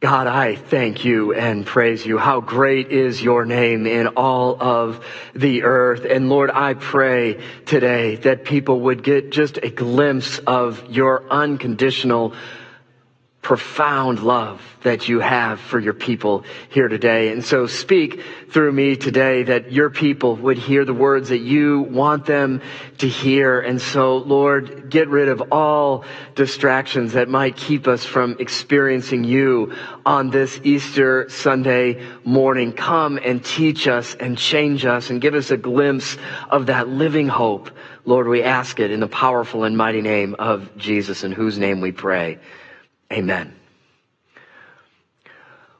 God, I thank you and praise you. How great is your name in all of the earth. And Lord, I pray today that people would get just a glimpse of your unconditional profound love that you have for your people here today. And so speak through me today that your people would hear the words that you want them to hear. And so, Lord, get rid of all distractions that might keep us from experiencing you on this Easter Sunday morning. Come and teach us and change us and give us a glimpse of that living hope. Lord, we ask it in the powerful and mighty name of Jesus, in whose name we pray. Amen.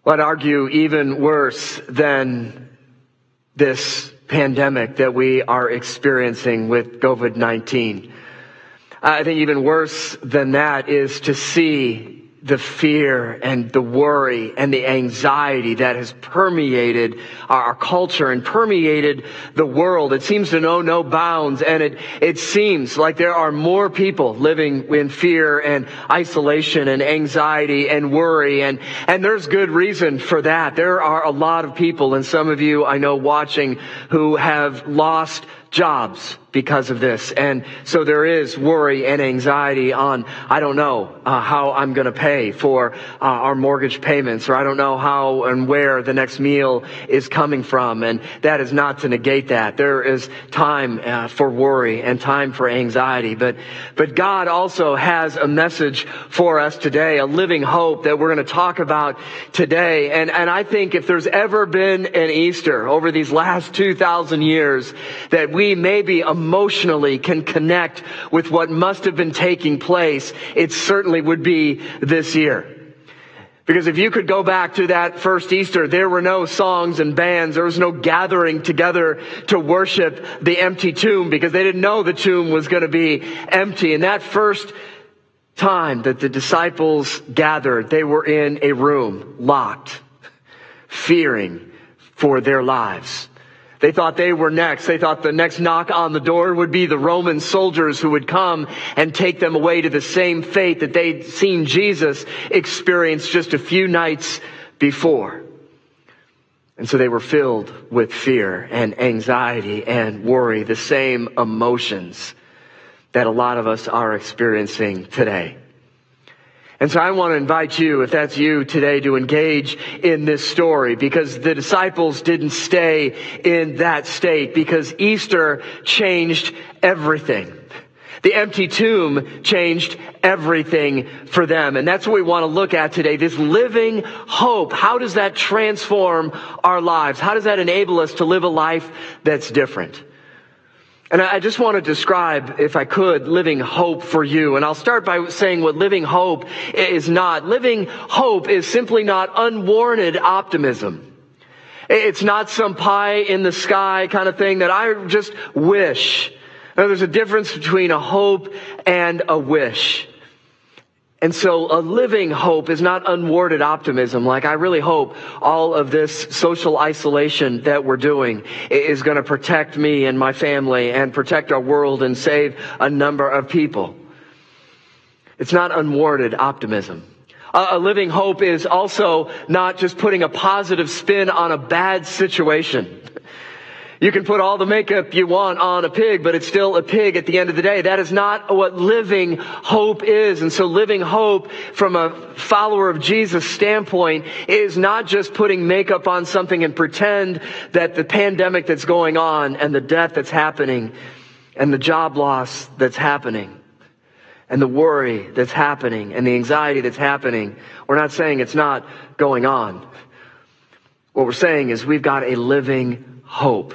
Well, I'd argue even worse than this pandemic that we are experiencing with COVID-19. I think even worse than that is to see the fear and the worry and the anxiety that has permeated our culture and permeated the world. It seems to know no bounds and it, it seems like there are more people living in fear and isolation and anxiety and worry and, and there's good reason for that. There are a lot of people and some of you I know watching who have lost jobs because of this. And so there is worry and anxiety on, I don't know uh, how I'm going to pay for uh, our mortgage payments, or I don't know how and where the next meal is coming from. And that is not to negate that. There is time uh, for worry and time for anxiety. But, but God also has a message for us today, a living hope that we're going to talk about today. And, and I think if there's ever been an Easter over these last 2,000 years that we maybe emotionally can connect with what must have been taking place, it certainly would be this year. Because if you could go back to that first Easter, there were no songs and bands. There was no gathering together to worship the empty tomb because they didn't know the tomb was going to be empty. And that first time that the disciples gathered, they were in a room locked, fearing for their lives. They thought they were next. They thought the next knock on the door would be the Roman soldiers who would come and take them away to the same fate that they'd seen Jesus experience just a few nights before. And so they were filled with fear and anxiety and worry, the same emotions that a lot of us are experiencing today. And so I want to invite you, if that's you today, to engage in this story because the disciples didn't stay in that state because Easter changed everything. The empty tomb changed everything for them. And that's what we want to look at today. This living hope. How does that transform our lives? How does that enable us to live a life that's different? And I just want to describe, if I could, living hope for you. And I'll start by saying what living hope is not. Living hope is simply not unwarranted optimism. It's not some pie in the sky kind of thing that I just wish. Now, there's a difference between a hope and a wish. And so a living hope is not unworded optimism. Like I really hope all of this social isolation that we're doing is going to protect me and my family and protect our world and save a number of people. It's not unwarranted optimism. A living hope is also not just putting a positive spin on a bad situation. You can put all the makeup you want on a pig, but it's still a pig at the end of the day. That is not what living hope is. And so living hope from a follower of Jesus standpoint is not just putting makeup on something and pretend that the pandemic that's going on and the death that's happening and the job loss that's happening and the worry that's happening and the anxiety that's happening. We're not saying it's not going on. What we're saying is we've got a living hope.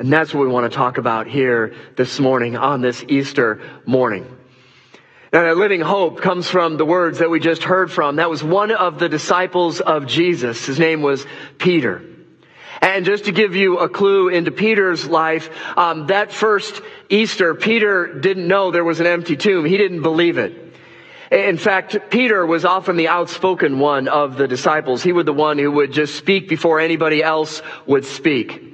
And that's what we want to talk about here this morning on this Easter morning. Now that living hope comes from the words that we just heard from. That was one of the disciples of Jesus. His name was Peter. And just to give you a clue into Peter's life, um, that first Easter, Peter didn't know there was an empty tomb. He didn't believe it. In fact, Peter was often the outspoken one of the disciples. He was the one who would just speak before anybody else would speak.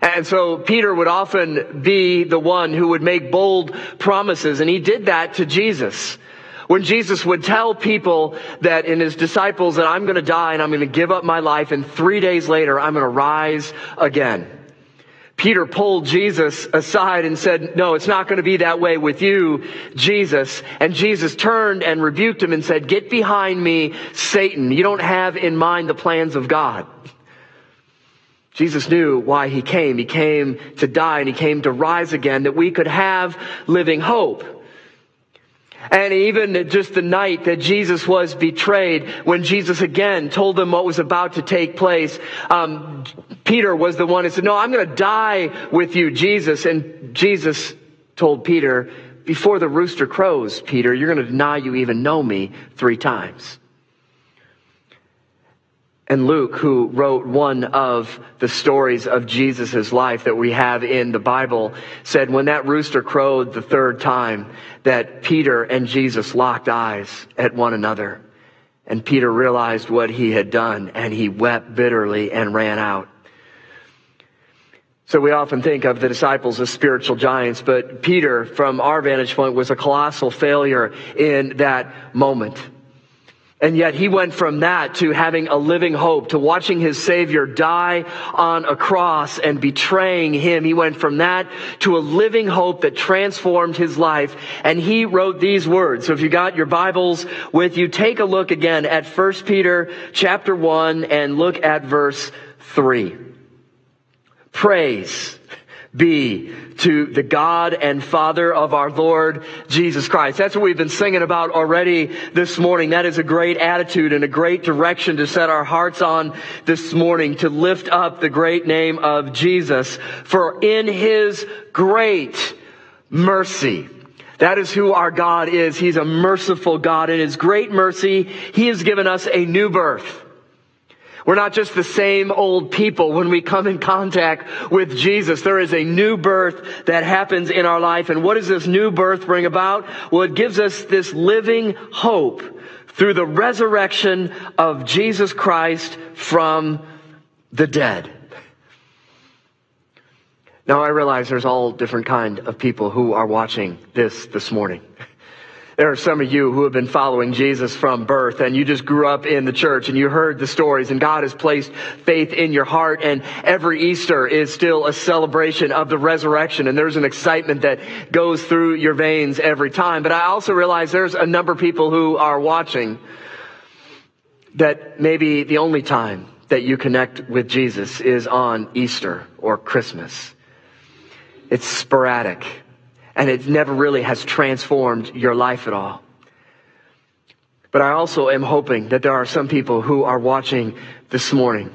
And so Peter would often be the one who would make bold promises, and he did that to Jesus. When Jesus would tell people that in his disciples that I'm going to die and I'm going to give up my life and three days later I'm going to rise again. Peter pulled Jesus aside and said, no, it's not going to be that way with you, Jesus. And Jesus turned and rebuked him and said, get behind me, Satan. You don't have in mind the plans of God. Jesus knew why he came. He came to die and he came to rise again that we could have living hope. And even just the night that Jesus was betrayed, when Jesus again told them what was about to take place, um, Peter was the one who said, No, I'm going to die with you, Jesus. And Jesus told Peter, Before the rooster crows, Peter, you're going to deny you even know me three times. And Luke, who wrote one of the stories of Jesus' life that we have in the Bible, said when that rooster crowed the third time, that Peter and Jesus locked eyes at one another. And Peter realized what he had done and he wept bitterly and ran out. So we often think of the disciples as spiritual giants, but Peter, from our vantage point, was a colossal failure in that moment. And yet he went from that to having a living hope, to watching his Savior die on a cross and betraying him. He went from that to a living hope that transformed his life. And he wrote these words. So if you got your Bibles with you, take a look again at 1 Peter chapter 1 and look at verse 3. Praise be to the God and Father of our Lord Jesus Christ. That's what we've been singing about already this morning. That is a great attitude and a great direction to set our hearts on this morning to lift up the great name of Jesus. For in His great mercy, that is who our God is. He's a merciful God. In His great mercy, He has given us a new birth. We're not just the same old people when we come in contact with Jesus. There is a new birth that happens in our life. And what does this new birth bring about? Well, it gives us this living hope through the resurrection of Jesus Christ from the dead. Now I realize there's all different kind of people who are watching this this morning. There are some of you who have been following Jesus from birth and you just grew up in the church and you heard the stories and God has placed faith in your heart and every Easter is still a celebration of the resurrection and there's an excitement that goes through your veins every time. But I also realize there's a number of people who are watching that maybe the only time that you connect with Jesus is on Easter or Christmas. It's sporadic and it never really has transformed your life at all. But I also am hoping that there are some people who are watching this morning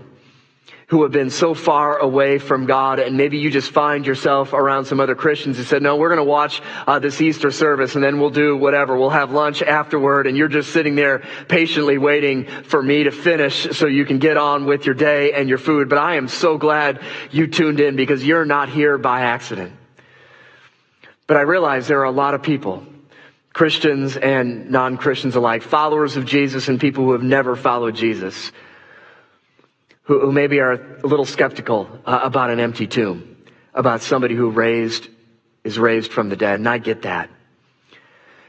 who have been so far away from God, and maybe you just find yourself around some other Christians who said, "No, we're going to watch uh, this Easter service, and then we'll do whatever. We'll have lunch afterward." And you're just sitting there patiently waiting for me to finish so you can get on with your day and your food. But I am so glad you tuned in because you're not here by accident. But I realize there are a lot of people, Christians and non-Christians alike, followers of Jesus and people who have never followed Jesus, who, who maybe are a little skeptical uh, about an empty tomb, about somebody who raised, is raised from the dead. And I get that.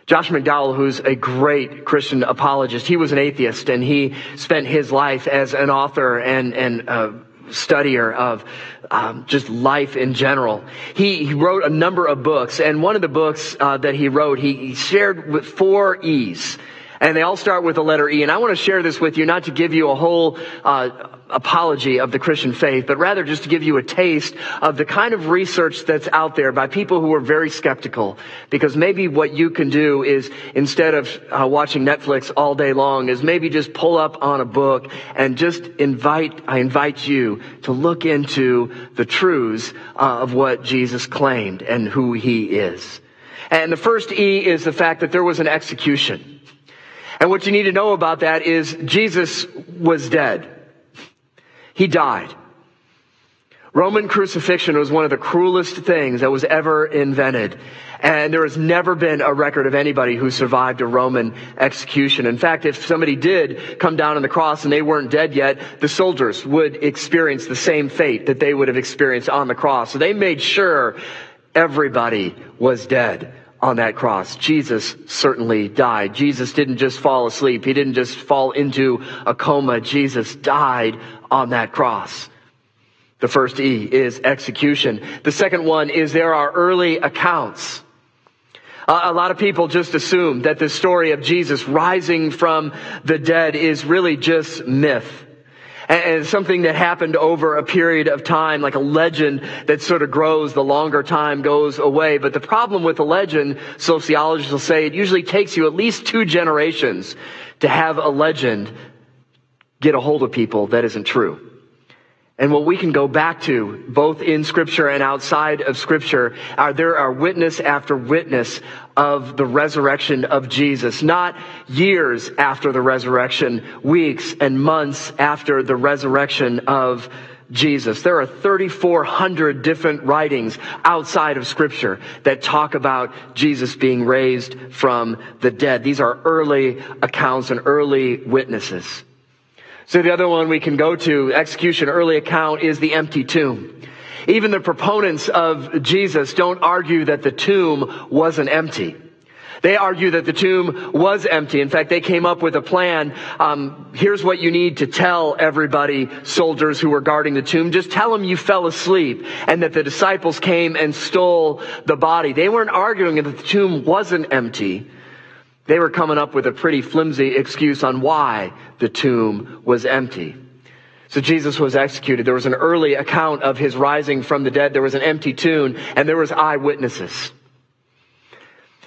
Josh McDowell, who's a great Christian apologist, he was an atheist and he spent his life as an author and, and uh, studier of um, just life in general. He, he, wrote a number of books, and one of the books uh, that he wrote, he, he shared with four E's. And they all start with the letter E. And I want to share this with you, not to give you a whole uh, apology of the Christian faith, but rather just to give you a taste of the kind of research that's out there by people who are very skeptical. Because maybe what you can do is, instead of uh, watching Netflix all day long, is maybe just pull up on a book and just invite, I invite you to look into the truths uh, of what Jesus claimed and who he is. And the first E is the fact that there was an execution. And what you need to know about that is Jesus was dead. He died. Roman crucifixion was one of the cruelest things that was ever invented. And there has never been a record of anybody who survived a Roman execution. In fact, if somebody did come down on the cross and they weren't dead yet, the soldiers would experience the same fate that they would have experienced on the cross. So they made sure everybody was dead on that cross. Jesus certainly died. Jesus didn't just fall asleep. He didn't just fall into a coma. Jesus died on that cross. The first E is execution. The second one is there are early accounts. A lot of people just assume that the story of Jesus rising from the dead is really just myth and something that happened over a period of time, like a legend that sort of grows the longer time goes away. But the problem with a legend, sociologists will say, it usually takes you at least two generations to have a legend get a hold of people that isn't true. And what we can go back to, both in scripture and outside of scripture, are there are witness after witness of the resurrection of Jesus. Not years after the resurrection, weeks and months after the resurrection of Jesus. There are 3,400 different writings outside of scripture that talk about Jesus being raised from the dead. These are early accounts and early witnesses. So the other one we can go to, execution early account, is the empty tomb. Even the proponents of Jesus don't argue that the tomb wasn't empty. They argue that the tomb was empty. In fact, they came up with a plan. Um, here's what you need to tell everybody, soldiers who were guarding the tomb. Just tell them you fell asleep and that the disciples came and stole the body. They weren't arguing that the tomb wasn't empty. They were coming up with a pretty flimsy excuse on why the tomb was empty. So Jesus was executed. There was an early account of his rising from the dead. There was an empty tomb and there was eyewitnesses.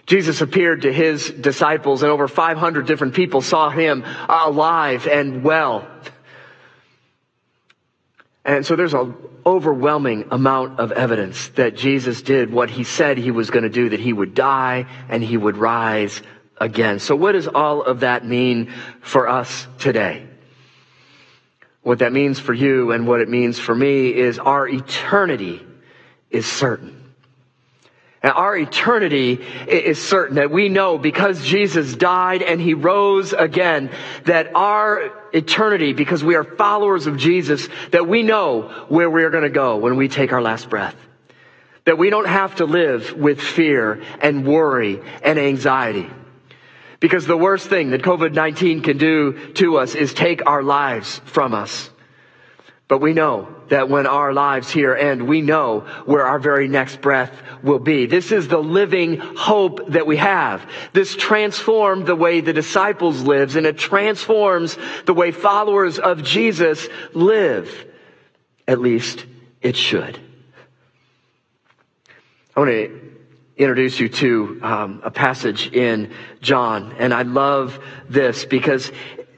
Jesus appeared to his disciples and over 500 different people saw him uh, alive and well. And so there's an overwhelming amount of evidence that Jesus did what he said he was going to do, that he would die and he would rise again. So what does all of that mean for us today? What that means for you and what it means for me is our eternity is certain. And our eternity is certain that we know because Jesus died and he rose again, that our eternity, because we are followers of Jesus, that we know where we are going to go when we take our last breath. That we don't have to live with fear and worry and anxiety. Because the worst thing that COVID-19 can do to us is take our lives from us. But we know that when our lives here end, we know where our very next breath will be. This is the living hope that we have. This transformed the way the disciples lives and it transforms the way followers of Jesus live. At least it should. I want to introduce you to um, a passage in John. And I love this because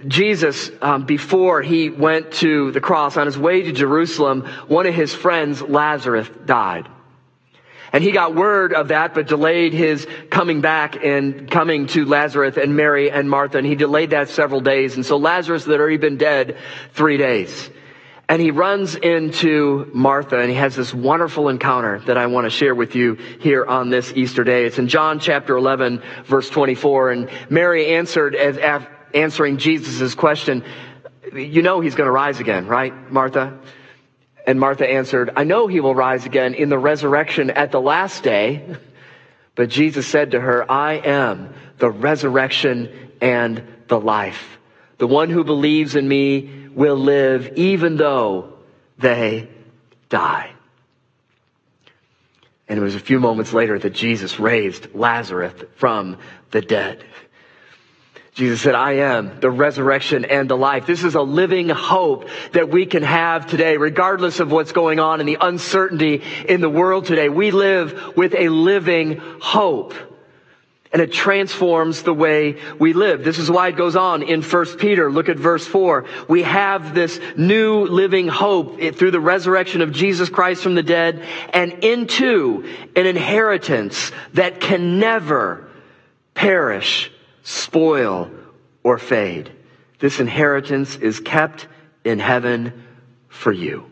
Jesus, um, before he went to the cross on his way to Jerusalem, one of his friends, Lazarus, died. And he got word of that, but delayed his coming back and coming to Lazarus and Mary and Martha. And he delayed that several days. And so Lazarus had already been dead three days. And he runs into Martha and he has this wonderful encounter that I want to share with you here on this Easter day. It's in John chapter 11 verse 24 and Mary answered as answering Jesus' question, you know he's going to rise again, right, Martha? And Martha answered, I know he will rise again in the resurrection at the last day. But Jesus said to her, I am the resurrection and the life. The one who believes in me will live even though they die. And it was a few moments later that Jesus raised Lazarus from the dead. Jesus said, I am the resurrection and the life. This is a living hope that we can have today, regardless of what's going on and the uncertainty in the world today. We live with a living hope. And it transforms the way we live. This is why it goes on in 1 Peter. Look at verse 4. We have this new living hope through the resurrection of Jesus Christ from the dead and into an inheritance that can never perish, spoil, or fade. This inheritance is kept in heaven for you.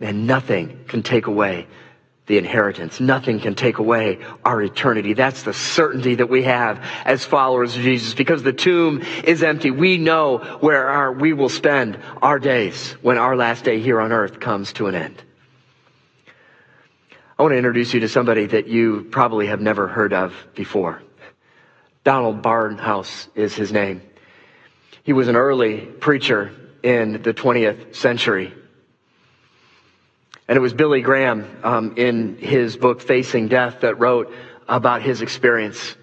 And nothing can take away the inheritance. Nothing can take away our eternity. That's the certainty that we have as followers of Jesus. Because the tomb is empty, we know where our, we will spend our days when our last day here on earth comes to an end. I want to introduce you to somebody that you probably have never heard of before. Donald Barnhouse is his name. He was an early preacher in the 20th century. And it was Billy Graham um, in his book Facing Death that wrote about his experience.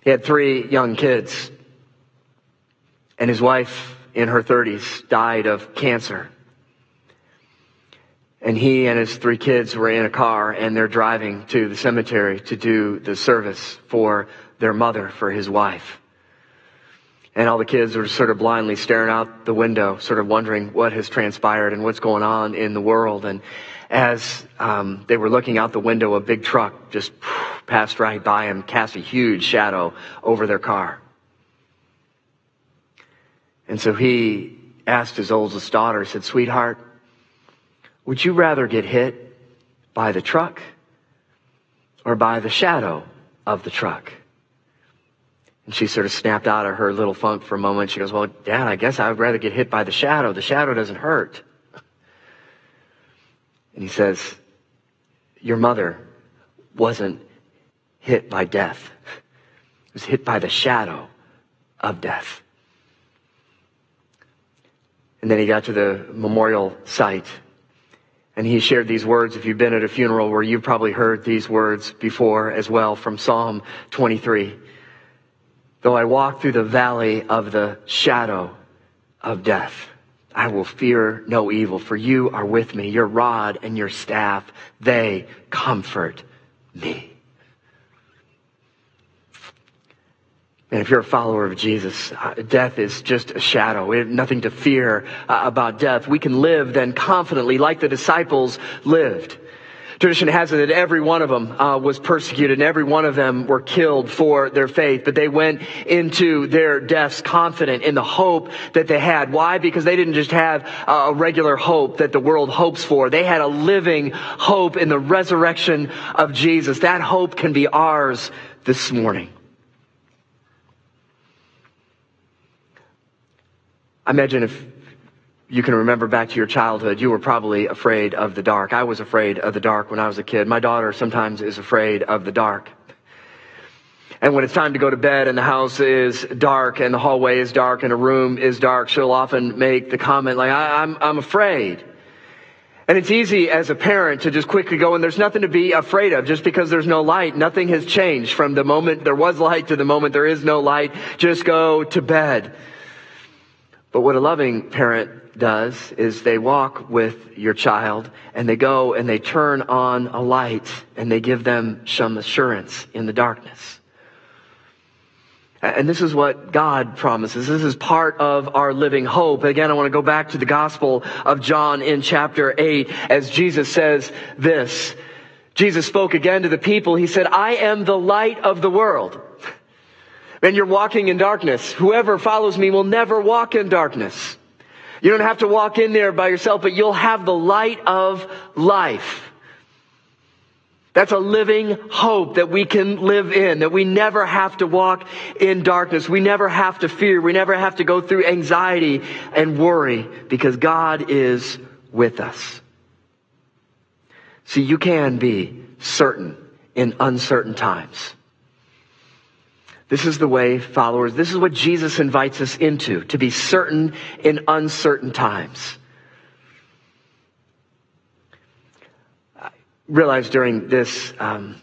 He had three young kids, and his wife in her 30s died of cancer. And he and his three kids were in a car and they're driving to the cemetery to do the service for their mother, for his wife. And all the kids are sort of blindly staring out the window, sort of wondering what has transpired and what's going on in the world. And as um, they were looking out the window, a big truck just passed right by him, cast a huge shadow over their car. And so he asked his oldest daughter, said, Sweetheart, would you rather get hit by the truck or by the shadow of the truck? And she sort of snapped out of her little funk for a moment. She goes, Well, Dad, I guess I would rather get hit by the shadow. The shadow doesn't hurt. And he says, Your mother wasn't hit by death, it was hit by the shadow of death. And then he got to the memorial site and he shared these words. If you've been at a funeral where you've probably heard these words before as well from Psalm 23. Though I walk through the valley of the shadow of death, I will fear no evil, for you are with me. Your rod and your staff, they comfort me. And if you're a follower of Jesus, uh, death is just a shadow. We have nothing to fear uh, about death. We can live then confidently like the disciples lived. Tradition has it that every one of them uh, was persecuted and every one of them were killed for their faith, but they went into their deaths confident in the hope that they had. Why? Because they didn't just have a regular hope that the world hopes for. They had a living hope in the resurrection of Jesus. That hope can be ours this morning. I imagine if you can remember back to your childhood, you were probably afraid of the dark. I was afraid of the dark when I was a kid. My daughter sometimes is afraid of the dark. And when it's time to go to bed and the house is dark and the hallway is dark and a room is dark, she'll often make the comment like, I, am I'm, I'm afraid. And it's easy as a parent to just quickly go, and there's nothing to be afraid of just because there's no light. Nothing has changed from the moment there was light to the moment there is no light. Just go to bed. But what a loving parent does is they walk with your child and they go and they turn on a light and they give them some assurance in the darkness. And this is what God promises. This is part of our living hope. Again, I want to go back to the Gospel of John in chapter 8 as Jesus says this. Jesus spoke again to the people. He said, I am the light of the world and you're walking in darkness. Whoever follows me will never walk in darkness. You don't have to walk in there by yourself, but you'll have the light of life. That's a living hope that we can live in, that we never have to walk in darkness. We never have to fear. We never have to go through anxiety and worry because God is with us. See, you can be certain in uncertain times. This is the way, followers, this is what Jesus invites us into, to be certain in uncertain times. I realized during this um,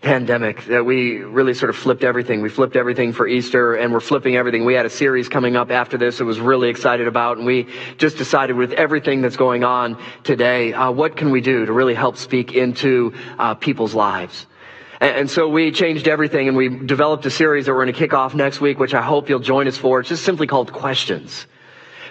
pandemic that we really sort of flipped everything. We flipped everything for Easter and we're flipping everything. We had a series coming up after this that was really excited about and we just decided with everything that's going on today, uh, what can we do to really help speak into uh, people's lives? And so we changed everything and we developed a series that we're going to kick off next week, which I hope you'll join us for. It's just simply called Questions.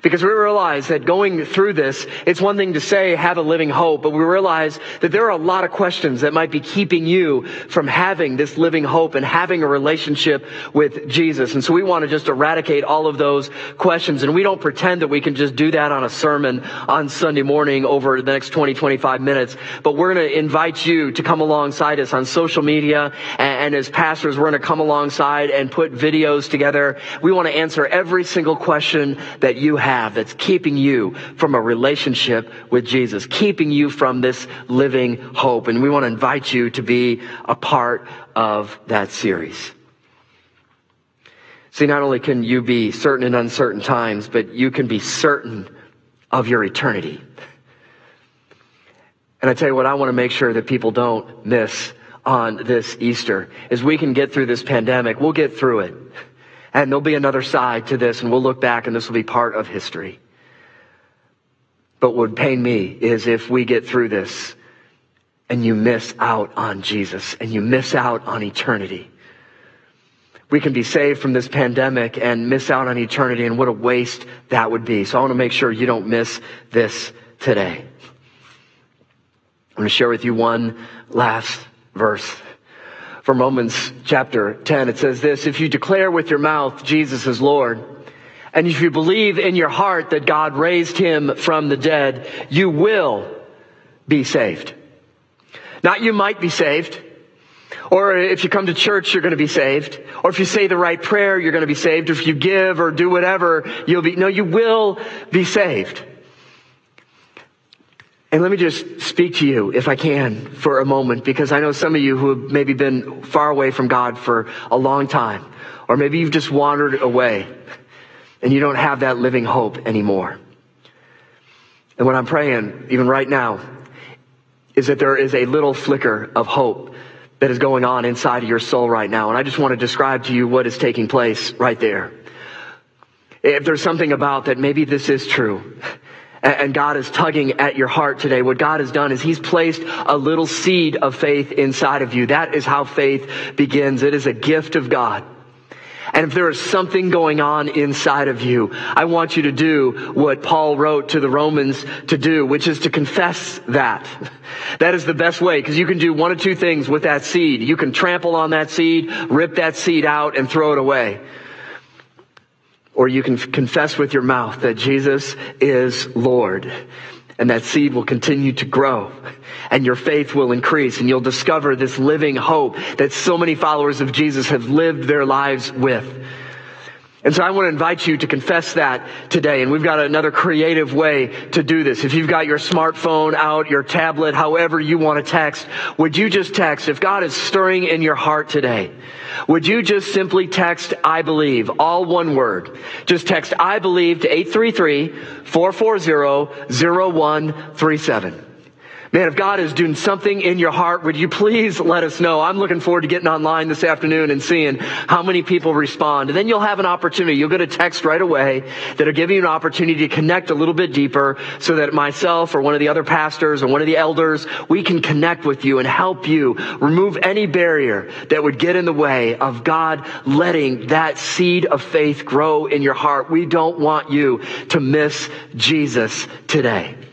Because we realize that going through this, it's one thing to say have a living hope, but we realize that there are a lot of questions that might be keeping you from having this living hope and having a relationship with Jesus. And so we want to just eradicate all of those questions. And we don't pretend that we can just do that on a sermon on Sunday morning over the next 20, 25 minutes. But we're going to invite you to come alongside us on social media. And, as pastors, we're going to come alongside and put videos together. We want to answer every single question that you have have that's keeping you from a relationship with Jesus, keeping you from this living hope. And we want to invite you to be a part of that series. See, not only can you be certain in uncertain times, but you can be certain of your eternity. And I tell you what, I want to make sure that people don't miss on this Easter is we can get through this pandemic. We'll get through it. And there'll be another side to this and we'll look back and this will be part of history. But what would pain me is if we get through this and you miss out on Jesus and you miss out on eternity. We can be saved from this pandemic and miss out on eternity and what a waste that would be. So I want to make sure you don't miss this today. I'm going to share with you one last verse. From Romans chapter 10, it says this, if you declare with your mouth Jesus is Lord, and if you believe in your heart that God raised him from the dead, you will be saved. Not you might be saved. Or if you come to church, you're going to be saved. Or if you say the right prayer, you're going to be saved. Or if you give or do whatever, you'll be, no, you will be saved. And let me just speak to you, if I can, for a moment, because I know some of you who have maybe been far away from God for a long time, or maybe you've just wandered away and you don't have that living hope anymore. And what I'm praying, even right now, is that there is a little flicker of hope that is going on inside of your soul right now. And I just want to describe to you what is taking place right there. If there's something about that, maybe this is true and God is tugging at your heart today. What God has done is He's placed a little seed of faith inside of you. That is how faith begins. It is a gift of God. And if there is something going on inside of you, I want you to do what Paul wrote to the Romans to do, which is to confess that. That is the best way because you can do one of two things with that seed. You can trample on that seed, rip that seed out and throw it away. Or you can confess with your mouth that Jesus is Lord. And that seed will continue to grow and your faith will increase and you'll discover this living hope that so many followers of Jesus have lived their lives with. And so I want to invite you to confess that today. And we've got another creative way to do this. If you've got your smartphone out, your tablet, however you want to text, would you just text, if God is stirring in your heart today, would you just simply text, I believe, all one word. Just text, I believe to 833-440-0137. Man, if God is doing something in your heart, would you please let us know? I'm looking forward to getting online this afternoon and seeing how many people respond. And then you'll have an opportunity. You'll get a text right away that'll give you an opportunity to connect a little bit deeper so that myself or one of the other pastors or one of the elders, we can connect with you and help you remove any barrier that would get in the way of God letting that seed of faith grow in your heart. We don't want you to miss Jesus today.